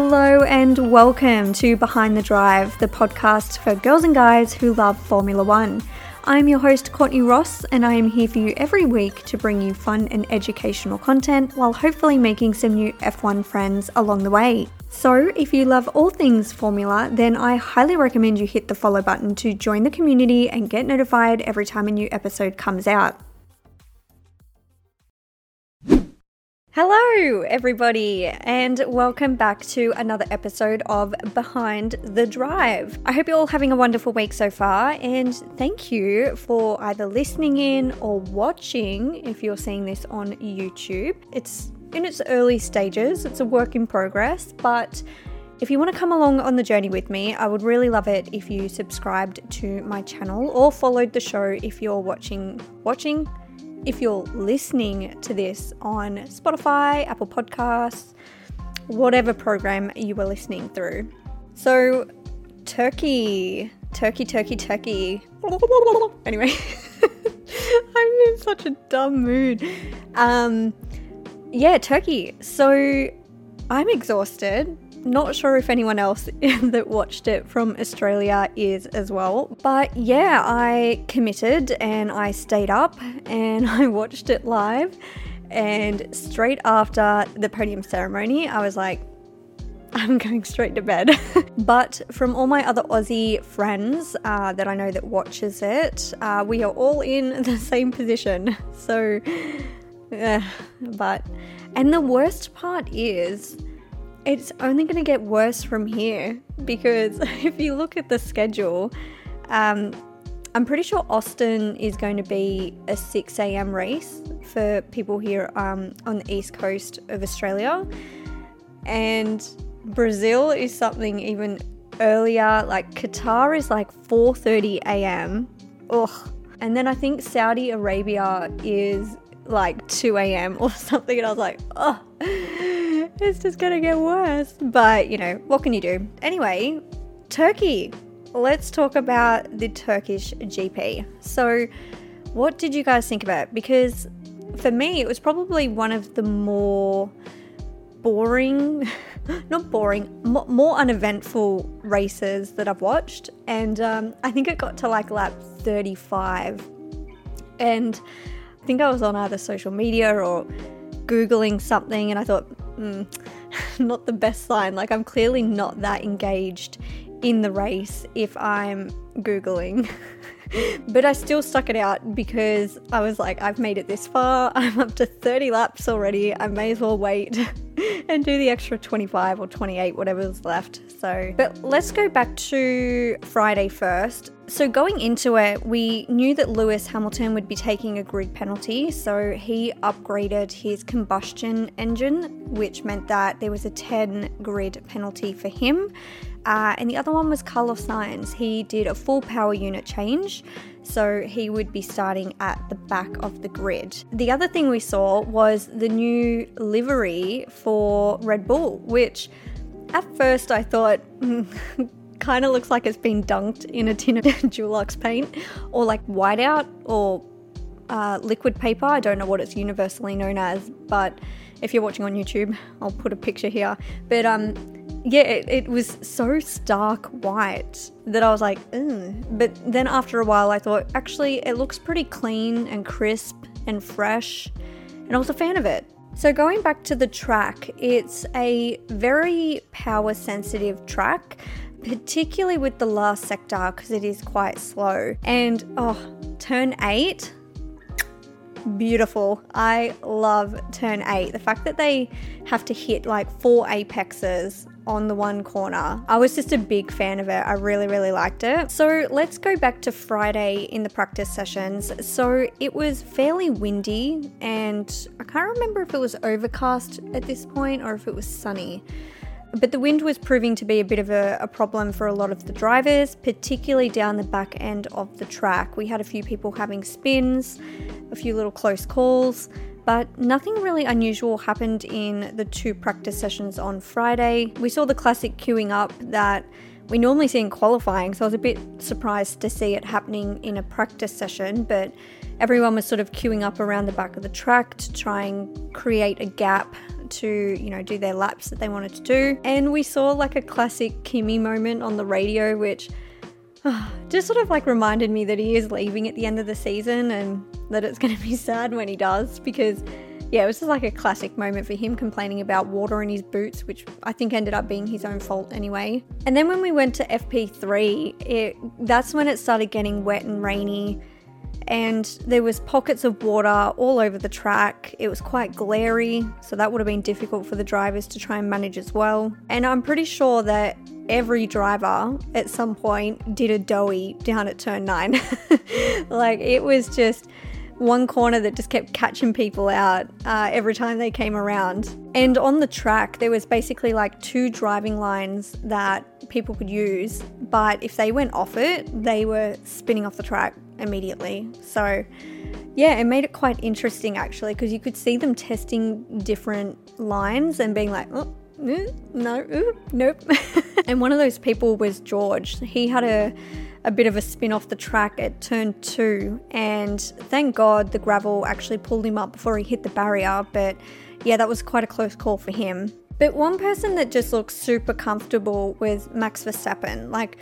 Hello and welcome to Behind the Drive, the podcast for girls and guys who love Formula One. I'm your host, Courtney Ross, and I am here for you every week to bring you fun and educational content while hopefully making some new F1 friends along the way. So, if you love all things Formula, then I highly recommend you hit the follow button to join the community and get notified every time a new episode comes out. Hello, everybody, and welcome back to another episode of Behind the Drive. I hope you're all having a wonderful week so far, and thank you for either listening in or watching if you're seeing this on YouTube. It's in its early stages, it's a work in progress, but if you want to come along on the journey with me, I would really love it if you subscribed to my channel or followed the show if you're watching watching if you're listening to this on Spotify, Apple Podcasts, whatever program you were listening through. So, turkey, turkey, turkey, turkey. Anyway, I'm in such a dumb mood. Um, yeah, turkey. So, I'm exhausted not sure if anyone else that watched it from Australia is as well. But yeah, I committed and I stayed up and I watched it live. And straight after the podium ceremony, I was like, I'm going straight to bed. but from all my other Aussie friends uh, that I know that watches it, uh, we are all in the same position. So, uh, but, and the worst part is, it's only going to get worse from here because if you look at the schedule, um, I'm pretty sure Austin is going to be a 6 a.m. race for people here um, on the east coast of Australia, and Brazil is something even earlier. Like Qatar is like 4:30 a.m. Ugh. And then I think Saudi Arabia is like 2 a.m. or something, and I was like, oh it's just gonna get worse. But you know, what can you do? Anyway, Turkey. Let's talk about the Turkish GP. So, what did you guys think about it? Because for me, it was probably one of the more boring, not boring, more uneventful races that I've watched. And um, I think it got to like lap 35. And I think I was on either social media or Googling something, and I thought, mm, not the best sign. Like, I'm clearly not that engaged in the race if I'm Googling. but I still stuck it out because I was like, I've made it this far. I'm up to 30 laps already. I may as well wait and do the extra 25 or 28, whatever's left. So, but let's go back to Friday first. So, going into it, we knew that Lewis Hamilton would be taking a grid penalty, so he upgraded his combustion engine, which meant that there was a 10 grid penalty for him. Uh, and the other one was Carlos Sainz. He did a full power unit change, so he would be starting at the back of the grid. The other thing we saw was the new livery for Red Bull, which at first I thought kind of looks like it's been dunked in a tin of Dulux paint or like whiteout or uh, liquid paper. I don't know what it's universally known as, but if you're watching on YouTube, I'll put a picture here. But um, yeah, it, it was so stark white that I was like, Ugh. but then after a while, I thought actually it looks pretty clean and crisp and fresh, and I was a fan of it. So, going back to the track, it's a very power sensitive track, particularly with the last sector because it is quite slow. And oh, turn eight, beautiful. I love turn eight. The fact that they have to hit like four apexes on the one corner. I was just a big fan of it. I really, really liked it. So let's go back to Friday in the practice sessions. So it was fairly windy, and I can't remember if it was overcast at this point or if it was sunny. But the wind was proving to be a bit of a, a, problem for a lot of the drivers, particularly down the back end of the track. We had a few people having spins, a few little close calls, but nothing really unusual happened in the two practice sessions on Friday. We saw the classic queuing up that we normally see in qualifying, so I was a bit surprised to see it happening in a practice session, but everyone was sort of queuing up around the back of the track to try and create a gap to, you know, do their laps that they wanted to do. And we saw like a classic Kimi moment on the radio, which just sort of like reminded me that he is leaving at the end of the season and that it's going to be sad when he does because yeah, it was just like a classic moment for him complaining about water in his boots, which I think ended up being his own fault anyway. And then when we went to FP3, it, that's when it started getting wet and rainy and there was pockets of water all over the track. It was quite glary, so that would have been difficult for the drivers to try and manage as well. And I'm pretty sure that every driver at some point did a doughy down at turn 9. like it was just one corner that just kept catching people out uh, every time they came around. And on the track, there was basically like two driving lines that people could use, but if they went off it, they were spinning off the track immediately. So, yeah, it made it quite interesting actually because you could see them testing different lines and being like, oh, Hmm? no, ooh, nope. and one of those people was George. He had a a bit of a spin off the track at turn two, and thank God the gravel actually pulled him up before he hit the barrier. But yeah, that was quite a close call for him. But one person that just looks super comfortable was Max Verstappen. Like,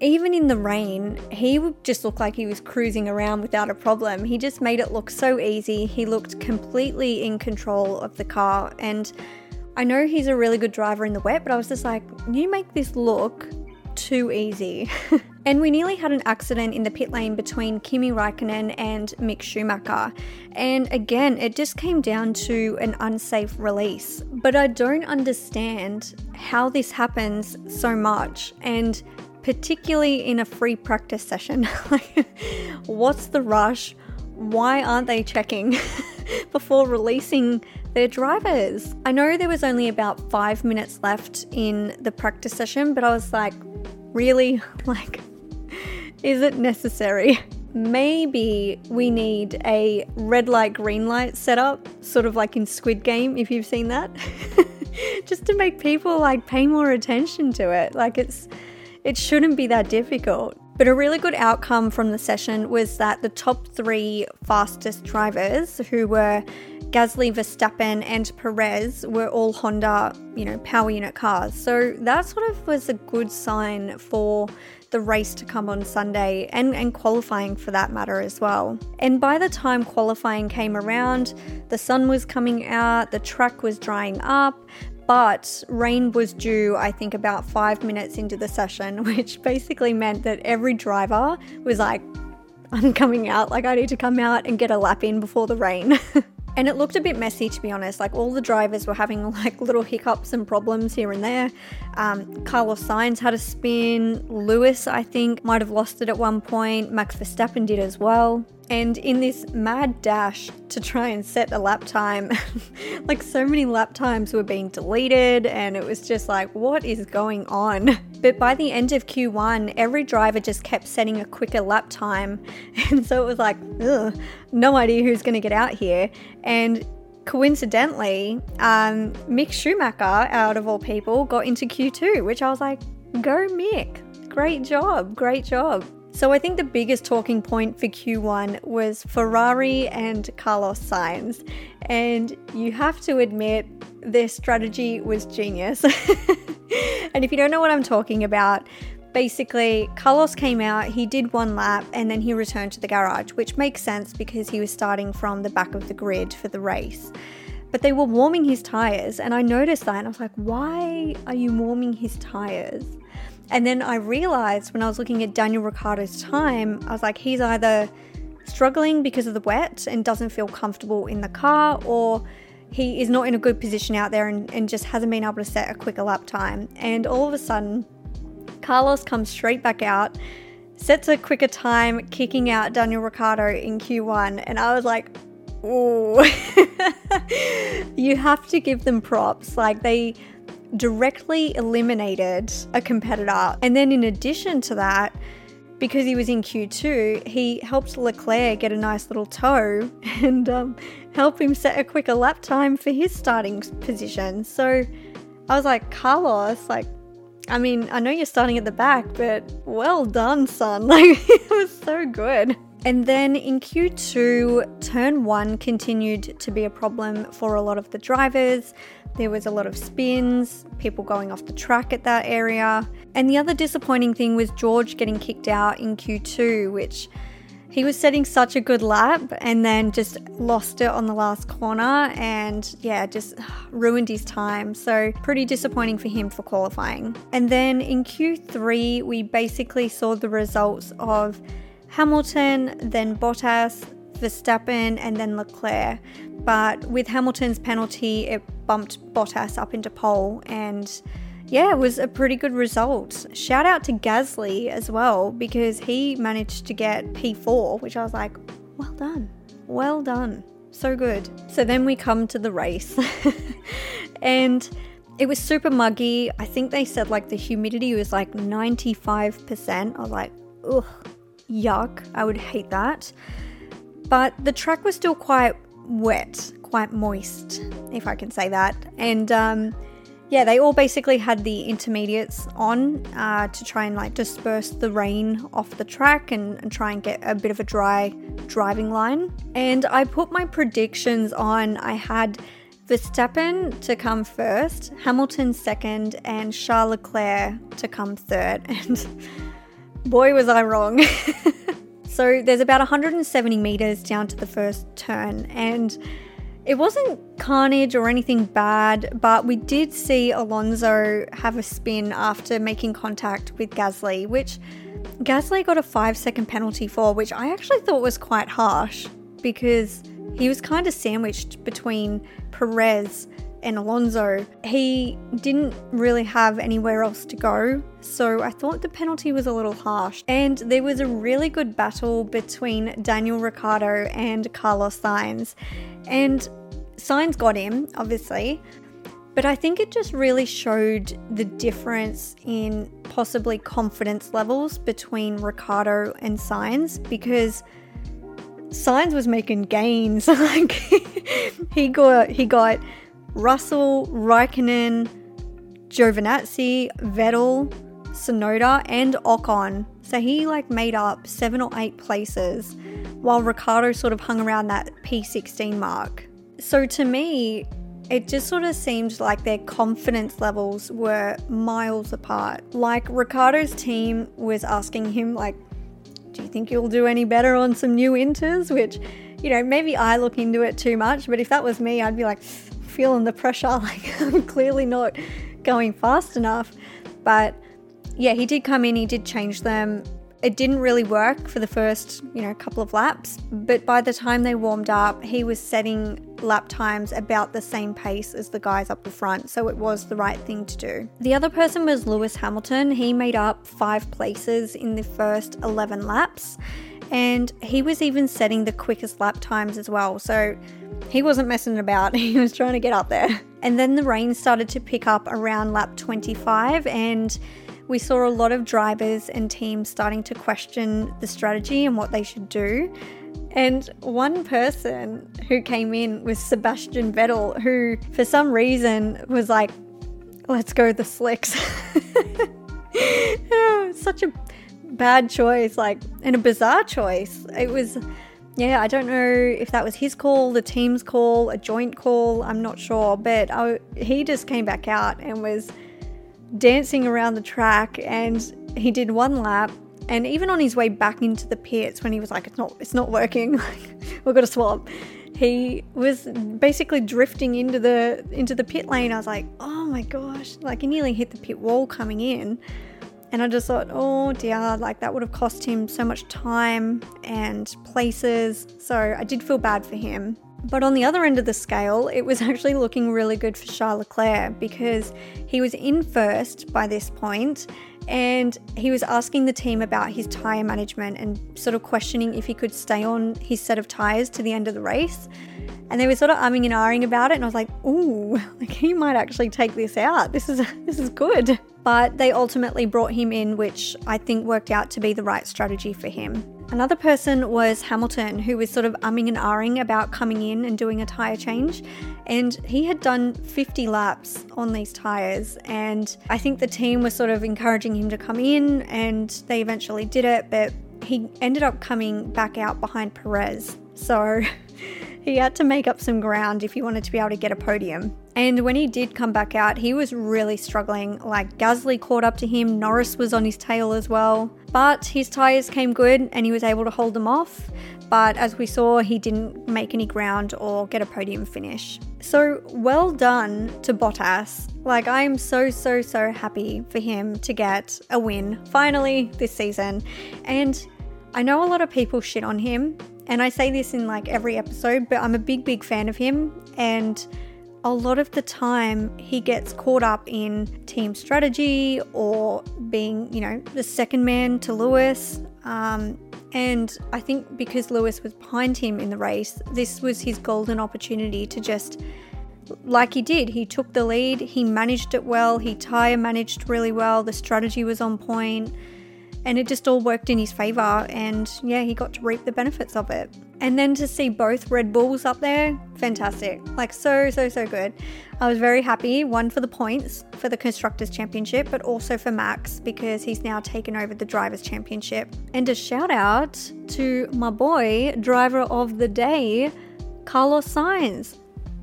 even in the rain, he would just look like he was cruising around without a problem. He just made it look so easy. He looked completely in control of the car. And I know he's a really good driver in the wet, but I was just like, you make this look too easy. and we nearly had an accident in the pit lane between Kimi Raikkonen and Mick Schumacher. And again, it just came down to an unsafe release. But I don't understand how this happens so much. And particularly in a free practice session. What's the rush? Why aren't they checking before releasing their drivers? I know there was only about five minutes left in the practice session, but I was like, Really? Like, is it necessary? Maybe we need a red light, green light setup, sort of like in Squid Game, if you've seen that. Just to make people like pay more attention to it. Like, it's it shouldn't be that difficult. But a really good outcome from the session was that the top three fastest drivers, who were Gasly, Verstappen, and Perez were all Honda, you know, power unit cars. So that sort of was a good sign for the race to come on Sunday and, and qualifying for that matter as well. And by the time qualifying came around, the sun was coming out, the track was drying up, but rain was due, I think, about five minutes into the session, which basically meant that every driver was like, I'm coming out, like, I need to come out and get a lap in before the rain. And it looked a bit messy to be honest. Like all the drivers were having like little hiccups and problems here and there. Um, Carlos Sainz had a spin. Lewis, I think, might have lost it at one point. Max Verstappen did as well. And in this mad dash to try and set a lap time, like so many lap times were being deleted, and it was just like, what is going on? But by the end of Q1, every driver just kept setting a quicker lap time. And so it was like, ugh, no idea who's going to get out here. And coincidentally, um, Mick Schumacher, out of all people, got into Q2, which I was like, go Mick. Great job, great job. So I think the biggest talking point for Q1 was Ferrari and Carlos Sainz. And you have to admit, their strategy was genius. and if you don't know what I'm talking about, basically, Carlos came out, he did one lap, and then he returned to the garage, which makes sense because he was starting from the back of the grid for the race. But they were warming his tyres, and I noticed that, and I was like, why are you warming his tyres? And then I realized when I was looking at Daniel Ricciardo's time, I was like, he's either struggling because of the wet and doesn't feel comfortable in the car, or he is not in a good position out there and, and just hasn't been able to set a quicker lap time. And all of a sudden, Carlos comes straight back out, sets a quicker time, kicking out Daniel Ricciardo in Q1. And I was like, ooh, you have to give them props. Like, they directly eliminated a competitor. And then, in addition to that, because he was in Q2, he helped Leclerc get a nice little toe and um, help him set a quicker lap time for his starting position. So I was like, Carlos, like, I mean, I know you're starting at the back, but well done, son. Like, it was so good. And then in Q2, turn one continued to be a problem for a lot of the drivers. There was a lot of spins, people going off the track at that area. And the other disappointing thing was George getting kicked out in Q2, which he was setting such a good lap and then just lost it on the last corner and yeah, just ruined his time. So, pretty disappointing for him for qualifying. And then in Q3, we basically saw the results of Hamilton, then Bottas, Verstappen, and then Leclerc. But with Hamilton's penalty, it bumped Bottas up into pole and yeah, it was a pretty good result. Shout out to Gasly as well because he managed to get P4, which I was like, well done, well done, so good. So then we come to the race, and it was super muggy. I think they said like the humidity was like 95%. I was like, ugh, yuck, I would hate that. But the track was still quite wet, quite moist, if I can say that. And um, yeah, they all basically had the intermediates on uh, to try and like disperse the rain off the track and, and, try and get a bit of a dry driving line. And I put my predictions on. I had Verstappen to come first, Hamilton second, and Charles Leclerc to come third. And boy, was I wrong. so there's about 170 meters down to the first turn, and it wasn't carnage or anything bad, but we did see Alonso have a spin after making contact with Gasly, which Gasly got a five second penalty for, which I actually thought was quite harsh because he was kind of sandwiched between Perez and Alonso. He didn't really have anywhere else to go, so I thought the penalty was a little harsh. And there was a really good battle between Daniel Ricciardo and Carlos Sainz. And Sainz got him, obviously, but I think it just really showed the difference in possibly confidence levels between Ricciardo and Sainz because Sainz was making gains. like he got he got Russell, Raikkonen, Giovinazzi, Vettel, Tsunoda, and Ocon. So he like made up seven or eight places, while Ricciardo sort of hung around that P16 mark. So to me, it just sort of seemed like their confidence levels were miles apart. Like Ricciardo's team was asking him like, "Do you think you'll do any better on some new inters?" Which, you know, maybe I look into it too much, but if that was me, I'd be like feeling the pressure like I'm clearly not going fast enough. But yeah, he did come in, he did change them. It didn't really work for the first, you know, couple of laps, but by the time they warmed up, he was setting lap times about the same pace as the guys up the front, so it was the right thing to do. The other person was Lewis Hamilton. He made up 5 places in the first 11 laps, and he was even setting the quickest lap times as well. So he wasn't messing about, he was trying to get up there. And then the rain started to pick up around lap 25, and we saw a lot of drivers and teams starting to question the strategy and what they should do. And one person who came in was Sebastian Vettel, who for some reason was like, let's go the slicks. Oh, such a bad choice, like, and a bizarre choice. It was, yeah, I don't know if that was his call, the team's call, a joint call, I'm not sure, but I, he just came back out and was dancing around the track and he did one lap. And even on his way back into the pits when he was like it's not it's not working we've got to swap he was basically drifting into the into the pit lane. I was like oh my gosh like he nearly hit the pit wall coming in and i just thought oh dear like that would have cost him so much time and places so i did feel bad for him but on the other end of the scale, it was actually looking really good for Charles Leclerc because he was in first by this point and he was asking the team about his tyre management and sort of questioning if he could stay on his set of tyres to the end of the race. And they were sort of umming and ahhing about it, and I was like, "Ooh, like he might actually take this out. This is this is good." But they ultimately brought him in, which I think worked out to be the right strategy for him. Another person was Hamilton, who was sort of umming and ahhing about coming in and doing a tyre change. And he had done 50 laps on these tyres. And I think the team was sort of encouraging him to come in, and they eventually did it. But he ended up coming back out behind Perez. So he had to make up some ground if he wanted to be able to get a podium. And when he did come back out, he was really struggling. Like Gasly caught up to him, Norris was on his tail as well. But his tyres came good and he was able to hold them off. But as we saw, he didn't make any ground or get a podium finish. So well done to Bottas. Like, I'm so, so, so happy for him to get a win finally this season. And I know a lot of people shit on him, and I say this in like every episode, but I'm a big, big fan of him. And a lot of the time he gets caught up in team strategy or being, you know, the second man to Lewis. Um, and I think because Lewis was behind him in the race, this was his golden opportunity to just, like he did, he took the lead, he managed it well, he tyre managed really well, the strategy was on point and it just all worked in his favour and yeah he got to reap the benefits of it. And then to see both red bulls up there fantastic. Like so so so good. I was very happy one for the points for the constructors championship but also for max because he's now taken over the drivers championship. And a shout out to my boy driver of the day carlos sainz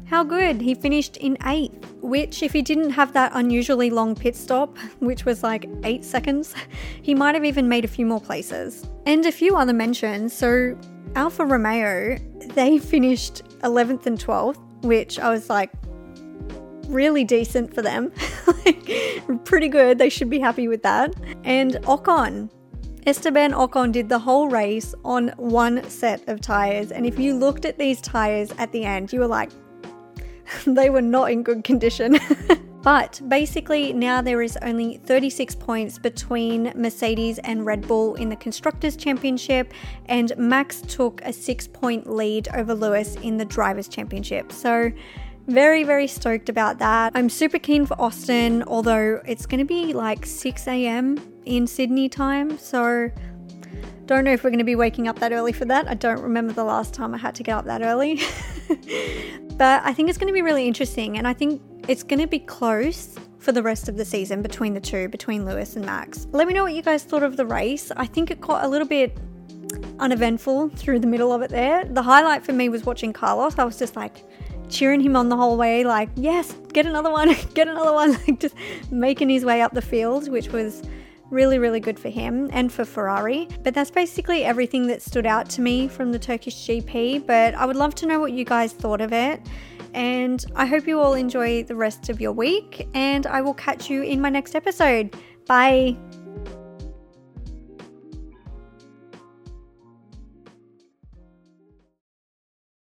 how good! He finished in eighth, which, if he didn't have that unusually long pit stop, which was like eight seconds, he might have even made a few more places. And a few other mentions. So, Alfa Romeo, they finished 11th and 12th, which I was like, really decent for them. like, pretty good. They should be happy with that. And Ocon, Esteban Ocon did the whole race on one set of tyres. And if you looked at these tyres at the end, you were like, they were not in good condition. but basically, now there is only 36 points between Mercedes and Red Bull in the Constructors' Championship, and Max took a six point lead over Lewis in the Drivers' Championship. So, very, very stoked about that. I'm super keen for Austin, although it's going to be like 6 a.m. in Sydney time. So, don't know if we're going to be waking up that early for that. I don't remember the last time I had to get up that early. but I think it's going to be really interesting, and I think it's going to be close for the rest of the season between the two, between Lewis and Max. Let me know what you guys thought of the race. I think it got a little bit uneventful through the middle of it there. The highlight for me was watching Carlos. I was just like cheering him on the whole way, like, yes, get another one, get another one, like just making his way up the field, which was really, really good for him and for Ferrari. But that's basically everything that stood out to me from the Turkish GP. But I would love to know what you guys thought of it. And I hope you all enjoy the rest of your week. And I will catch you in my next episode. Bye.